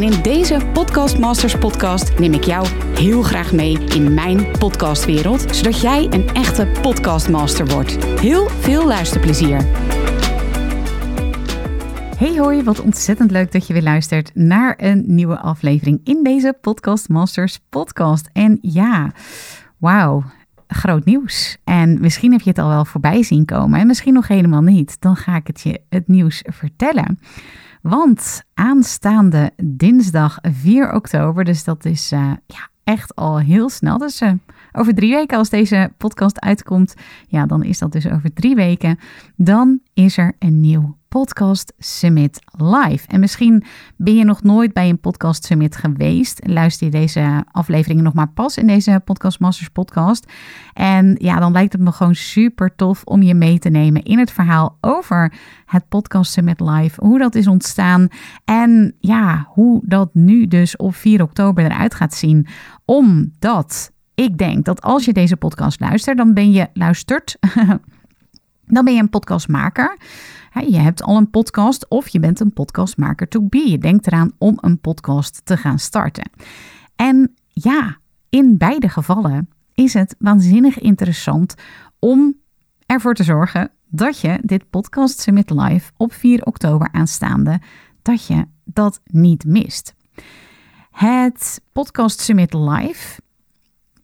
En in deze Podcast Masters podcast neem ik jou heel graag mee in mijn podcastwereld, zodat jij een echte podcastmaster wordt. Heel veel luisterplezier. Hey hoi, wat ontzettend leuk dat je weer luistert naar een nieuwe aflevering in deze Podcast Masters podcast. En ja, wauw, groot nieuws. En misschien heb je het al wel voorbij zien komen en misschien nog helemaal niet. Dan ga ik het je het nieuws vertellen. Want aanstaande dinsdag 4 oktober, dus dat is uh, ja, echt al heel snel. Dus uh, over drie weken, als deze podcast uitkomt, ja, dan is dat dus over drie weken. Dan is er een nieuw Podcast Summit live. En misschien ben je nog nooit bij een Podcast Summit geweest. Luister je deze afleveringen nog maar pas in deze Podcast Masters podcast. En ja, dan lijkt het me gewoon super tof om je mee te nemen in het verhaal over het Podcast Summit live. Hoe dat is ontstaan en ja, hoe dat nu dus op 4 oktober eruit gaat zien. Omdat ik denk dat als je deze podcast luistert, dan ben je luistert. dan ben je een podcastmaker. Je hebt al een podcast of je bent een podcastmaker to be. Je denkt eraan om een podcast te gaan starten. En ja, in beide gevallen is het waanzinnig interessant om ervoor te zorgen dat je dit Podcast Summit Live op 4 oktober aanstaande, dat je dat niet mist. Het Podcast Summit Live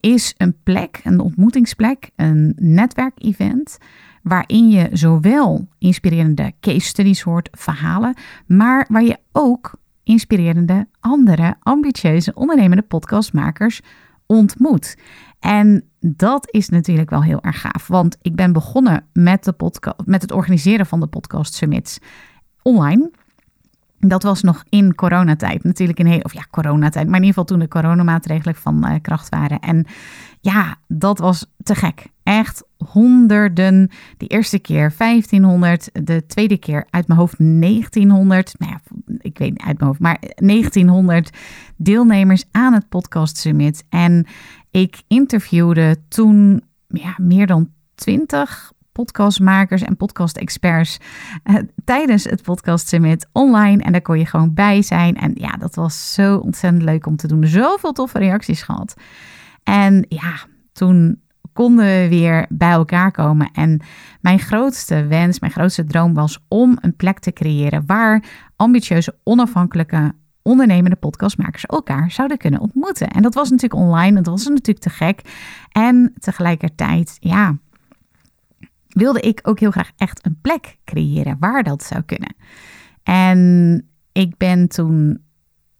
is een plek, een ontmoetingsplek, een netwerkevent waarin je zowel inspirerende case studies hoort, verhalen, maar waar je ook inspirerende andere ambitieuze ondernemende podcastmakers ontmoet. En dat is natuurlijk wel heel erg gaaf, want ik ben begonnen met, de podcast, met het organiseren van de podcast summits online. Dat was nog in coronatijd. Natuurlijk in heel, of ja, coronatijd. Maar in ieder geval toen de coronamaatregelen van uh, kracht waren. En ja, dat was te gek. Echt honderden. De eerste keer 1500. De tweede keer uit mijn hoofd 1900. Nou ja, ik weet niet uit mijn hoofd. Maar 1900 deelnemers aan het Podcast Summit. En ik interviewde toen ja, meer dan 20 podcastmakers en podcast-experts uh, tijdens het Podcast Summit online. En daar kon je gewoon bij zijn. En ja, dat was zo ontzettend leuk om te doen. Zoveel toffe reacties gehad. En ja, toen konden we weer bij elkaar komen. En mijn grootste wens, mijn grootste droom was om een plek te creëren waar ambitieuze, onafhankelijke ondernemende podcastmakers elkaar zouden kunnen ontmoeten. En dat was natuurlijk online, dat was natuurlijk te gek. En tegelijkertijd, ja, wilde ik ook heel graag echt een plek creëren waar dat zou kunnen. En ik ben toen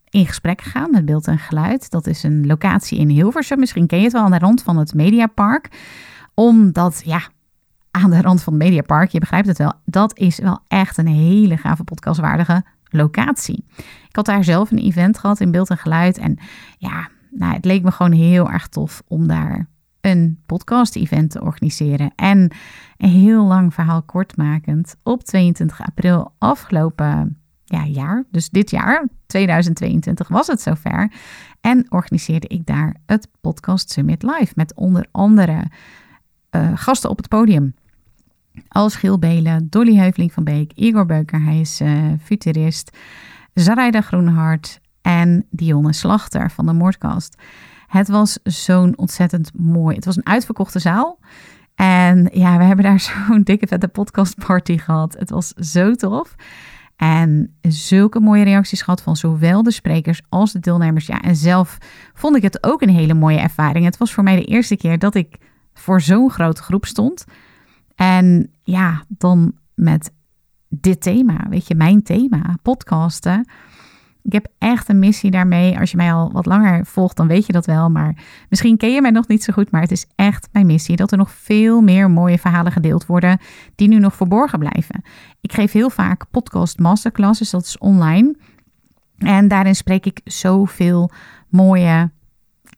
in gesprek gegaan met Beeld en Geluid. Dat is een locatie in Hilversum. Misschien ken je het wel aan de rand van het Mediapark. Omdat, ja, aan de rand van het Mediapark, je begrijpt het wel, dat is wel echt een hele gave podcastwaardige locatie. Ik had daar zelf een event gehad in Beeld en Geluid. En ja, nou, het leek me gewoon heel erg tof om daar een podcast-event te organiseren. En een heel lang verhaal kortmakend. Op 22 april afgelopen ja, jaar, dus dit jaar, 2022, was het zover. En organiseerde ik daar het Podcast Summit Live met onder andere uh, gasten op het podium. Als Giel Belen, Dolly Heuveling van Beek, Igor Beuker, hij is uh, futurist, Zaraida Groenhart en Dionne Slachter van de Moordkast. Het was zo'n ontzettend mooi. Het was een uitverkochte zaal. En ja, we hebben daar zo'n dikke vette podcastparty gehad. Het was zo tof. En zulke mooie reacties gehad van zowel de sprekers als de deelnemers. Ja, en zelf vond ik het ook een hele mooie ervaring. Het was voor mij de eerste keer dat ik voor zo'n grote groep stond. En ja, dan met dit thema, weet je, mijn thema, podcasten. Ik heb echt een missie daarmee. Als je mij al wat langer volgt, dan weet je dat wel. Maar misschien ken je mij nog niet zo goed. Maar het is echt mijn missie dat er nog veel meer mooie verhalen gedeeld worden. die nu nog verborgen blijven. Ik geef heel vaak podcast masterclasses, dat is online. En daarin spreek ik zoveel mooie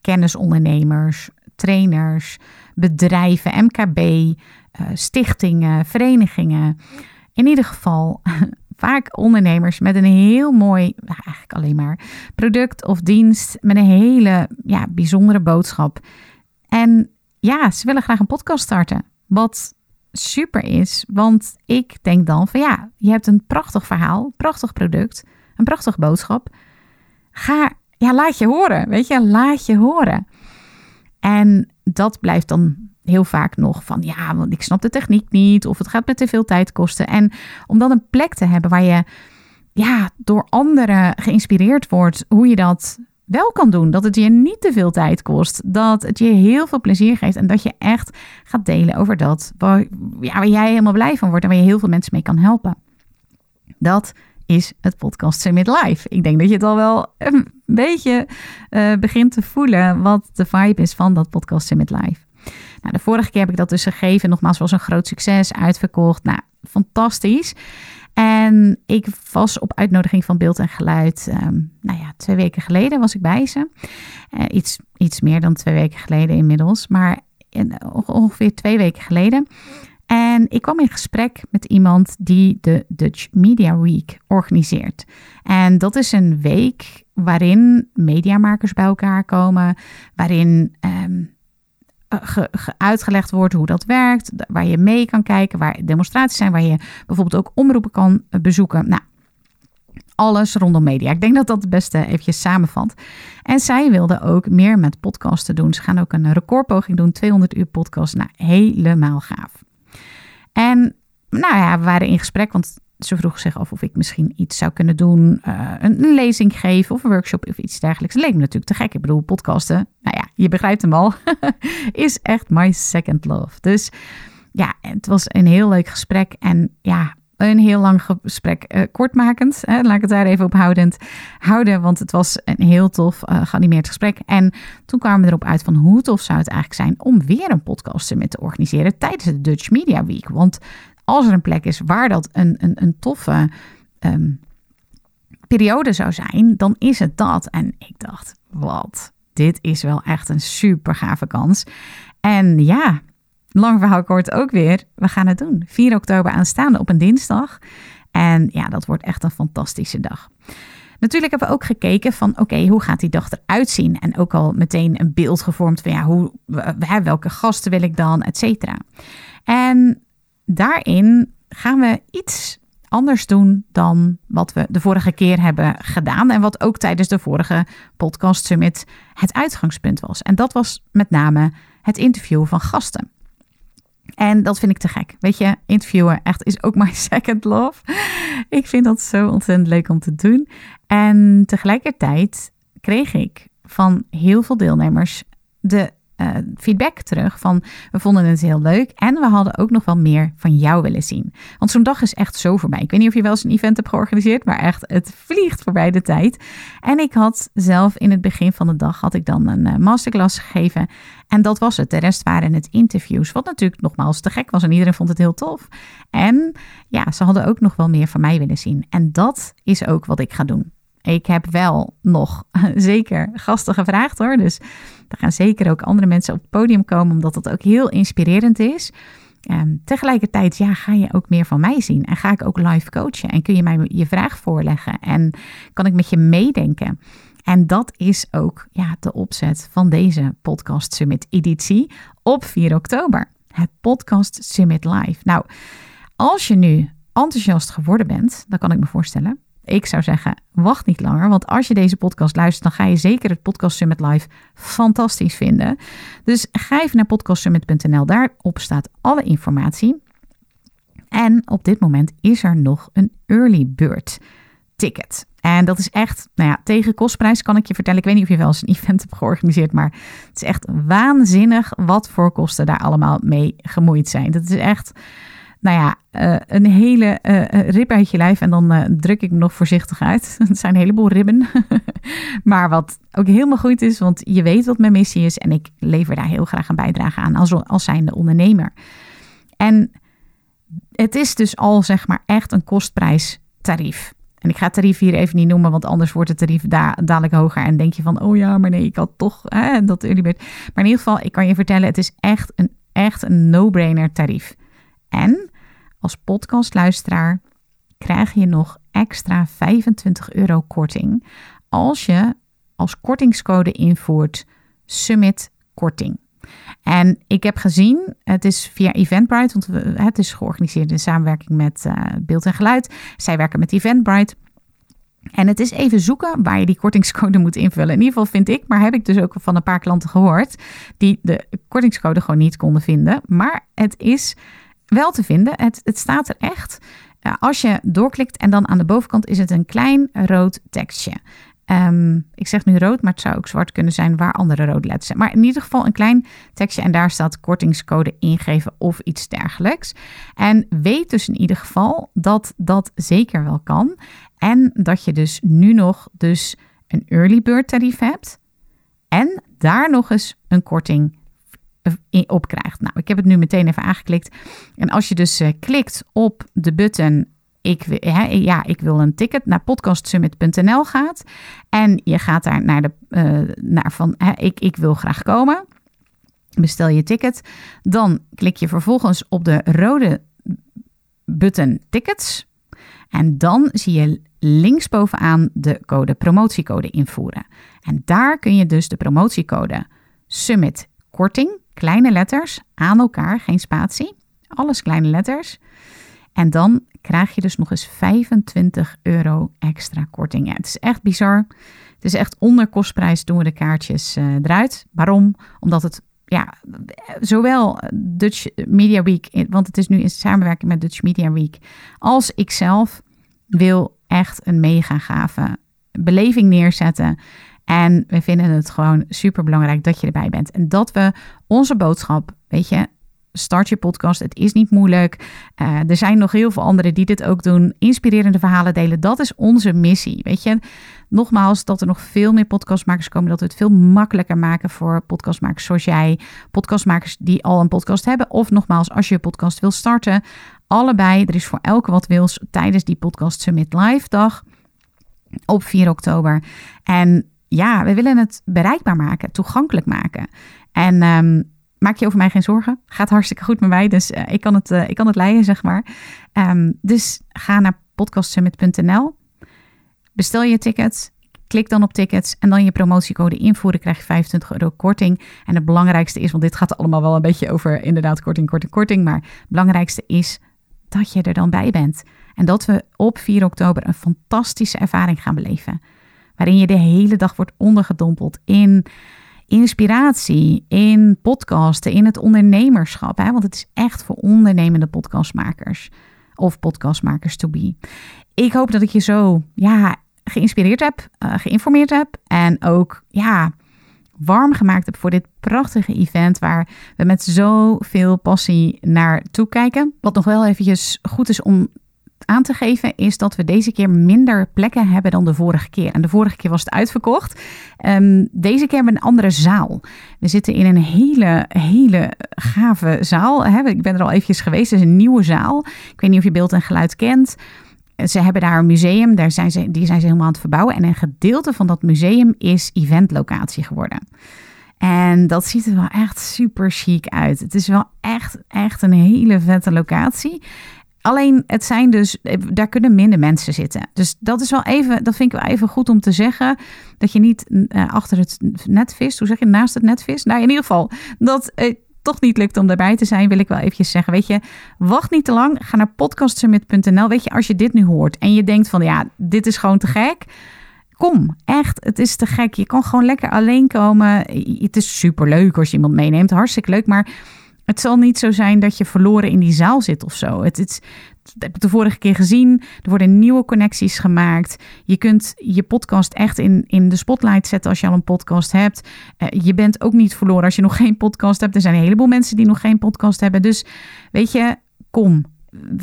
kennisondernemers, trainers, bedrijven, MKB, uh, stichtingen, verenigingen. In ieder geval vaak ondernemers met een heel mooi, eigenlijk alleen maar product of dienst met een hele ja, bijzondere boodschap. En ja, ze willen graag een podcast starten. Wat super is, want ik denk dan van ja, je hebt een prachtig verhaal, prachtig product, een prachtige boodschap. Ga, ja, laat je horen, weet je, laat je horen. En dat blijft dan heel vaak nog van ja, want ik snap de techniek niet of het gaat me te veel tijd kosten. En om dan een plek te hebben waar je ja, door anderen geïnspireerd wordt hoe je dat wel kan doen. Dat het je niet te veel tijd kost. Dat het je heel veel plezier geeft. En dat je echt gaat delen over dat waar, ja, waar jij helemaal blij van wordt. En waar je heel veel mensen mee kan helpen. Dat is het Podcast Summit Live. Ik denk dat je het al wel een beetje uh, begint te voelen wat de vibe is van dat Podcast Summit Live. Nou, de vorige keer heb ik dat dus gegeven. Nogmaals, was een groot succes, uitverkocht. Nou, fantastisch. En ik was op uitnodiging van Beeld en Geluid, um, nou ja, twee weken geleden was ik bij ze. Uh, iets, iets meer dan twee weken geleden inmiddels, maar ongeveer twee weken geleden. En ik kwam in gesprek met iemand die de Dutch Media Week organiseert. En dat is een week waarin mediamakers bij elkaar komen, waarin um, ge, uitgelegd wordt hoe dat werkt, waar je mee kan kijken, waar demonstraties zijn, waar je bijvoorbeeld ook omroepen kan eh, bezoeken. Nou, alles rondom media. Ik denk dat dat het beste eventjes samenvat. En zij wilde ook meer met podcasten doen. Ze gaan ook een recordpoging doen, 200 uur podcast. Nou, helemaal gaaf. En nou ja, we waren in gesprek, want ze vroeg zich af of ik misschien iets zou kunnen doen. Uh, een, lezing geven of een workshop of iets dergelijks. Leek me natuurlijk te gek. Ik bedoel, podcasten, nou ja, je begrijpt hem al, is echt my second love. Dus ja, het was een heel leuk gesprek. En ja, een heel lang gesprek, uh, kortmakend. Hè, laat ik het daar even op houdend houden, want het was een heel tof uh, geanimeerd gesprek. En toen kwamen we erop uit van hoe tof zou het eigenlijk zijn om weer een podcast met te organiseren tijdens de Dutch Media Week. Want als er een plek is waar dat een, een, een toffe um, periode zou zijn, dan is het dat. En ik dacht, wat, dit is wel echt een super gave kans. En ja, lang verhaal kort ook weer, we gaan het doen. 4 oktober aanstaande op een dinsdag. En ja, dat wordt echt een fantastische dag. Natuurlijk hebben we ook gekeken van oké, hoe gaat die dag eruit zien? En ook al meteen een beeld gevormd van ja, hoe, welke gasten wil ik dan, et cetera. En daarin gaan we iets anders doen dan wat we de vorige keer hebben gedaan. En wat ook tijdens de vorige podcast summit het uitgangspunt was. En dat was met name het interviewen van gasten. En dat vind ik te gek. Weet je, interviewen echt is ook my second love. Ik vind dat zo ontzettend leuk om te doen. En tegelijkertijd kreeg ik van heel veel deelnemers de uh, feedback terug van we vonden het heel leuk en we hadden ook nog wel meer van jou willen zien. Want zo'n dag is echt zo voorbij. Ik weet niet of je wel eens een event hebt georganiseerd, maar echt het vliegt voorbij de tijd. En ik had zelf in het begin van de dag had ik dan een uh, masterclass gegeven en dat was het. De rest waren het interviews, wat natuurlijk nogmaals te gek was en iedereen vond het heel tof. En ja, ze hadden ook nog wel meer van mij willen zien. En dat is ook wat ik ga doen. Ik heb wel nog zeker gasten gevraagd hoor. Dus er gaan zeker ook andere mensen op het podium komen, omdat dat ook heel inspirerend is. Um, tegelijkertijd ja, ga je ook meer van mij zien en ga ik ook live coachen en kun je mij je vraag voorleggen en kan ik met je meedenken. En dat is ook ja, de opzet van deze Podcast Summit editie op 4 oktober. Het Podcast Summit Live. Nou, als je nu enthousiast geworden bent, dan kan ik me voorstellen ik zou zeggen, wacht niet langer. Want als je deze podcast luistert, dan ga je zeker het Podcast Summit Live fantastisch vinden. Dus ga even naar podcastsummit.nl. Daarop staat alle informatie. En op dit moment is er nog een early bird ticket. En dat is echt, nou ja, tegen kostprijs kan ik je vertellen. Ik weet niet of je wel eens een event hebt georganiseerd, maar het is echt waanzinnig wat voor kosten daar allemaal mee gemoeid zijn. Dat is echt nou ja, uh, een hele uh, rib uit je lijf. En dan druk ik me nog voorzichtig uit. Het zijn een heleboel ribben. maar wat ook helemaal goed is, want je weet wat mijn missie is. En ik lever daar heel graag een bijdrage aan als, als zijnde ondernemer. En het is dus al zeg maar echt een kostprijstarief. En ik ga tarief hier even niet noemen, want anders wordt het tarief da dadelijk hoger. En denk je van, oh ja, maar nee, ik had toch hè, dat bird. Maar in ieder geval, ik kan je vertellen, het is echt een, echt een no-brainer tarief. En als podcastluisteraar krijg je nog extra 25 euro korting als je als kortingscode invoert Summit Korting. En ik heb gezien, het is via Eventbrite, want het is georganiseerd in samenwerking met uh, Beeld en Geluid. Zij werken met Eventbrite. En het is even zoeken waar je die kortingscode moet invullen. In ieder geval vind ik, maar heb ik dus ook van een paar klanten gehoord, die de kortingscode gewoon niet konden vinden. Maar het is wel te vinden. Het, het staat er echt. Als je doorklikt en dan aan de bovenkant is het een klein rood tekstje. Um, ik zeg nu rood, maar het zou ook zwart kunnen zijn waar andere rode letters zijn. Maar in ieder geval een klein tekstje en daar staat kortingscode ingeven of iets dergelijks. En weet dus in ieder geval dat dat zeker wel kan. En dat je dus nu nog dus een early bird tarief hebt. En daar nog eens een korting op krijgt. Nou, ik heb het nu meteen even aangeklikt. En als je dus uh, klikt op de button ik, hè, ja, ik wil een ticket naar podcastsummit.nl gaat. En je gaat daar naar de uh, naar van hè, ik, ik wil graag komen. Bestel je ticket. Dan klik je vervolgens op de rode button tickets. En dan zie je linksbovenaan de code promotiecode invoeren. En daar kun je dus de promotiecode Summit korting, kleine letters, aan elkaar, geen spatie. Alles kleine letters. En dan krijg je dus nog eens 25 euro extra korting. Ja, het is echt bizar. Het is echt onder kostprijs doen we de kaartjes uh, eruit. Waarom? Omdat het ja, zowel Dutch Media Week, want het is nu in samenwerking met Dutch Media Week, als ik zelf wil echt een mega gave beleving neerzetten. En we vinden het gewoon super belangrijk dat je erbij bent. En dat we onze boodschap, weet je, Start je podcast. Het is niet moeilijk. Uh, er zijn nog heel veel anderen die dit ook doen. Inspirerende verhalen delen. Dat is onze missie. Weet je, nogmaals, dat er nog veel meer podcastmakers komen. Dat we het veel makkelijker maken voor podcastmakers zoals jij. Podcastmakers die al een podcast hebben. Of nogmaals, als je je podcast wil starten. Allebei. Er is voor elke wat wils tijdens die Podcast Summit Live dag. Op 4 oktober. En ja, we willen het bereikbaar maken. Toegankelijk maken. En um, maak je over mij geen zorgen. Gaat hartstikke goed met mij. Dus uh, ik, kan het, uh, ik kan het leiden, zeg maar. Um, dus ga naar podcastsummit.nl. Bestel je ticket. Klik dan op tickets en dan je promotiecode invoeren. Krijg je 25 euro korting. En het belangrijkste is, want dit gaat allemaal wel een beetje over inderdaad korting, korting, korting. Maar het belangrijkste is dat je er dan bij bent. En dat we op 4 oktober een fantastische ervaring gaan beleven. Waarin je de hele dag wordt ondergedompeld in inspiratie in podcasten, in het ondernemerschap. Hè? Want het is echt voor ondernemende podcastmakers of podcastmakers to be. Ik hoop dat ik je zo ja, geïnspireerd heb, uh, geïnformeerd heb en ook ja, warm gemaakt heb voor dit prachtige event waar we met zoveel passie naar toe kijken. Wat nog wel eventjes goed is om aan te geven is dat we deze keer minder plekken hebben dan de vorige keer. En de vorige keer was het uitverkocht. Um, deze keer hebben we een andere zaal. We zitten in een hele, hele gave zaal. Ik ben er al eventjes geweest. Het is een nieuwe zaal. Ik weet niet of je beeld en geluid kent. Ze hebben daar een museum, daar zijn ze, die zijn ze helemaal aan het verbouwen. En een gedeelte van dat museum is eventlocatie geworden. En dat ziet er wel echt super chic uit. Het is wel echt, echt een hele vette locatie. Alleen het zijn dus, daar kunnen minder mensen zitten. Dus dat is wel even, dat vind ik wel even goed om te zeggen. Dat je niet uh, achter het net vist. Hoe zeg je, naast het net vist? Nou, in ieder geval, dat het toch niet lukt om daarbij te zijn, wil ik wel eventjes zeggen. Weet je, wacht niet te lang. Ga naar podcastsummit.nl. Weet je, als je dit nu hoort en je denkt van ja, dit is gewoon te gek. Kom, echt, het is te gek. Je kan gewoon lekker alleen komen. Het is super leuk als je iemand meeneemt. Hartstikke leuk, maar het zal niet zo zijn dat je verloren in die zaal zit of zo. Het, het, heb ik de vorige keer gezien. Er worden nieuwe connecties gemaakt. Je kunt je podcast echt in, in de spotlight zetten als je al een podcast hebt. Uh, je bent ook niet verloren als je nog geen podcast hebt. Er zijn een heleboel mensen die nog geen podcast hebben. Dus weet je, kom.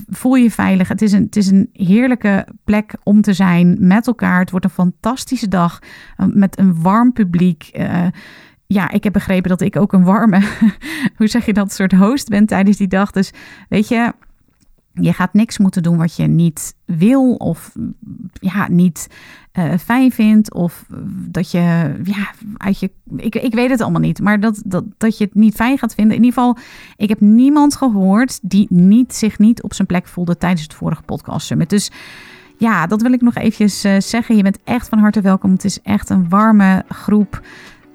Voel je veilig. Het is, een, het is een heerlijke plek om te zijn met elkaar. Het wordt een fantastische dag uh, met een warm publiek. Uh, ja, ik heb begrepen dat ik ook een warme, hoe zeg je dat, soort host ben tijdens die dag. Dus weet je, Je gaat niks moeten doen wat je niet wil of ja, niet uh, fijn vindt. Of dat je, ja, uit je. Ik, ik weet het allemaal niet. Maar dat, dat, dat je het niet fijn gaat vinden. In ieder geval, ik heb niemand gehoord die niet, zich niet op zijn plek voelde tijdens het vorige podcast summit. Dus ja, dat wil ik nog eventjes uh, zeggen. Je bent echt van harte welkom. Het is echt een warme groep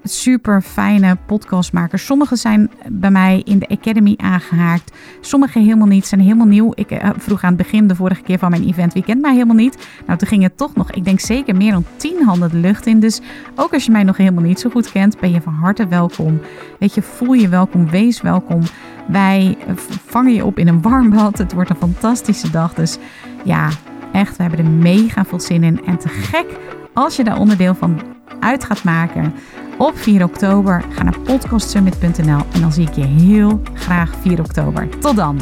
super fijne podcastmakers. Sommigen zijn bij mij in de Academy aangehaakt. Sommigen helemaal niet, zijn helemaal nieuw. Ik uh, vroeg aan het begin, de vorige keer van mijn event, wie kent mij helemaal niet? Nou, toen ging het toch nog, ik denk zeker meer dan tien handen de lucht in. Dus ook als je mij nog helemaal niet zo goed kent, ben je van harte welkom. Weet je, voel je welkom, wees welkom. Wij vangen je op in een warm bad. Het wordt een fantastische dag. Dus ja, echt, we hebben er mega veel zin in. En te gek als je daar onderdeel van uit gaat maken op 4 oktober. Ga naar podcastsummit.nl en dan zie ik je heel graag 4 oktober. Tot dan!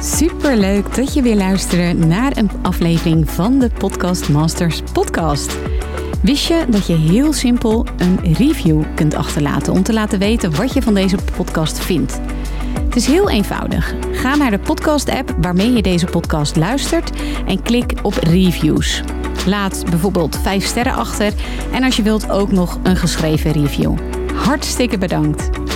Super leuk dat je weer luistert naar een aflevering van de Podcast Masters podcast. Wist je dat je heel simpel een review kunt achterlaten om te laten weten wat je van deze podcast vindt? Het is heel eenvoudig. Ga naar de podcast-app waarmee je deze podcast luistert en klik op reviews. Laat bijvoorbeeld 5 sterren achter en als je wilt ook nog een geschreven review. Hartstikke bedankt.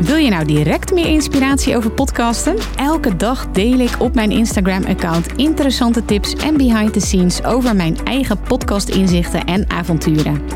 Wil je nou direct meer inspiratie over podcasten? Elke dag deel ik op mijn Instagram-account interessante tips en behind the scenes over mijn eigen podcast-inzichten en avonturen.